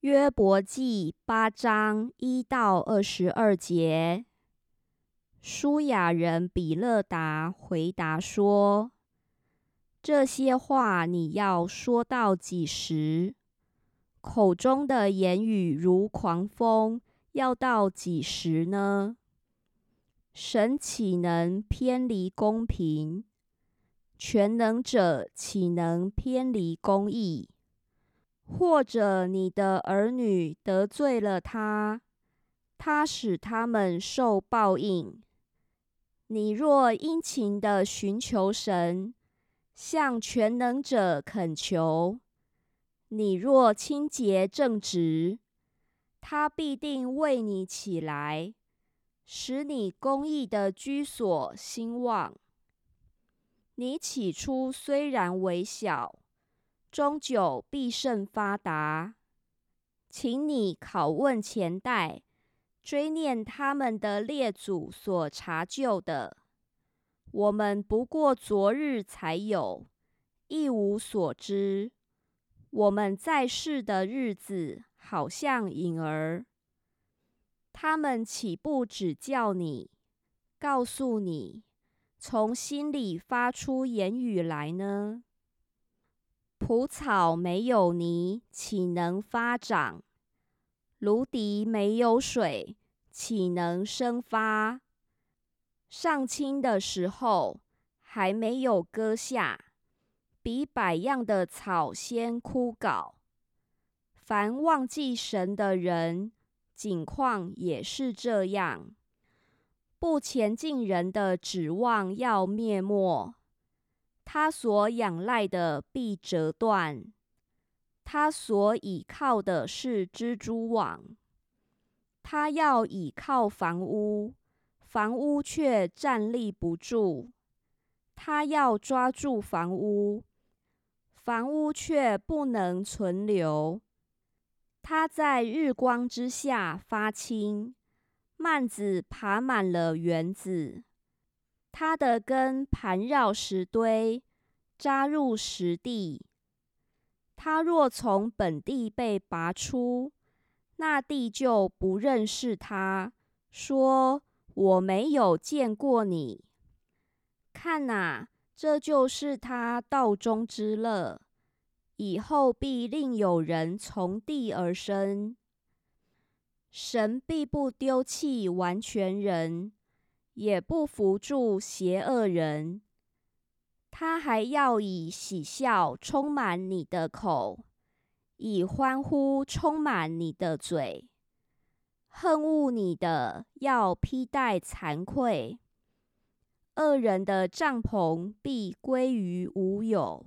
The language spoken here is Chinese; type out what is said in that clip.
约伯记八章一到二十二节，舒雅人比勒达回答说：“这些话你要说到几时？口中的言语如狂风，要到几时呢？神岂能偏离公平？全能者岂能偏离公义？”或者你的儿女得罪了他，他使他们受报应。你若殷勤的寻求神，向全能者恳求；你若清洁正直，他必定为你起来，使你公义的居所兴旺。你起初虽然微小。终究必甚发达，请你拷问前代，追念他们的列祖所查究的。我们不过昨日才有，一无所知。我们在世的日子，好像影儿。他们岂不指教你，告诉你，从心里发出言语来呢？蒲草没有泥，岂能发长？芦荻没有水，岂能生发？上青的时候，还没有割下，比百样的草先枯槁。凡忘记神的人，景况也是这样。不前进人的指望要灭没。他所仰赖的必折断，他所倚靠的是蜘蛛网。他要倚靠房屋，房屋却站立不住；他要抓住房屋，房屋却不能存留。他在日光之下发青，蔓子爬满了园子。它的根盘绕石堆，扎入石地。它若从本地被拔出，那地就不认识它，说：“我没有见过你。”看哪，这就是他道中之乐。以后必另有人从地而生。神必不丢弃完全人。也不扶助邪恶人，他还要以喜笑充满你的口，以欢呼充满你的嘴。恨恶你的要披戴惭愧，恶人的帐篷必归于无有。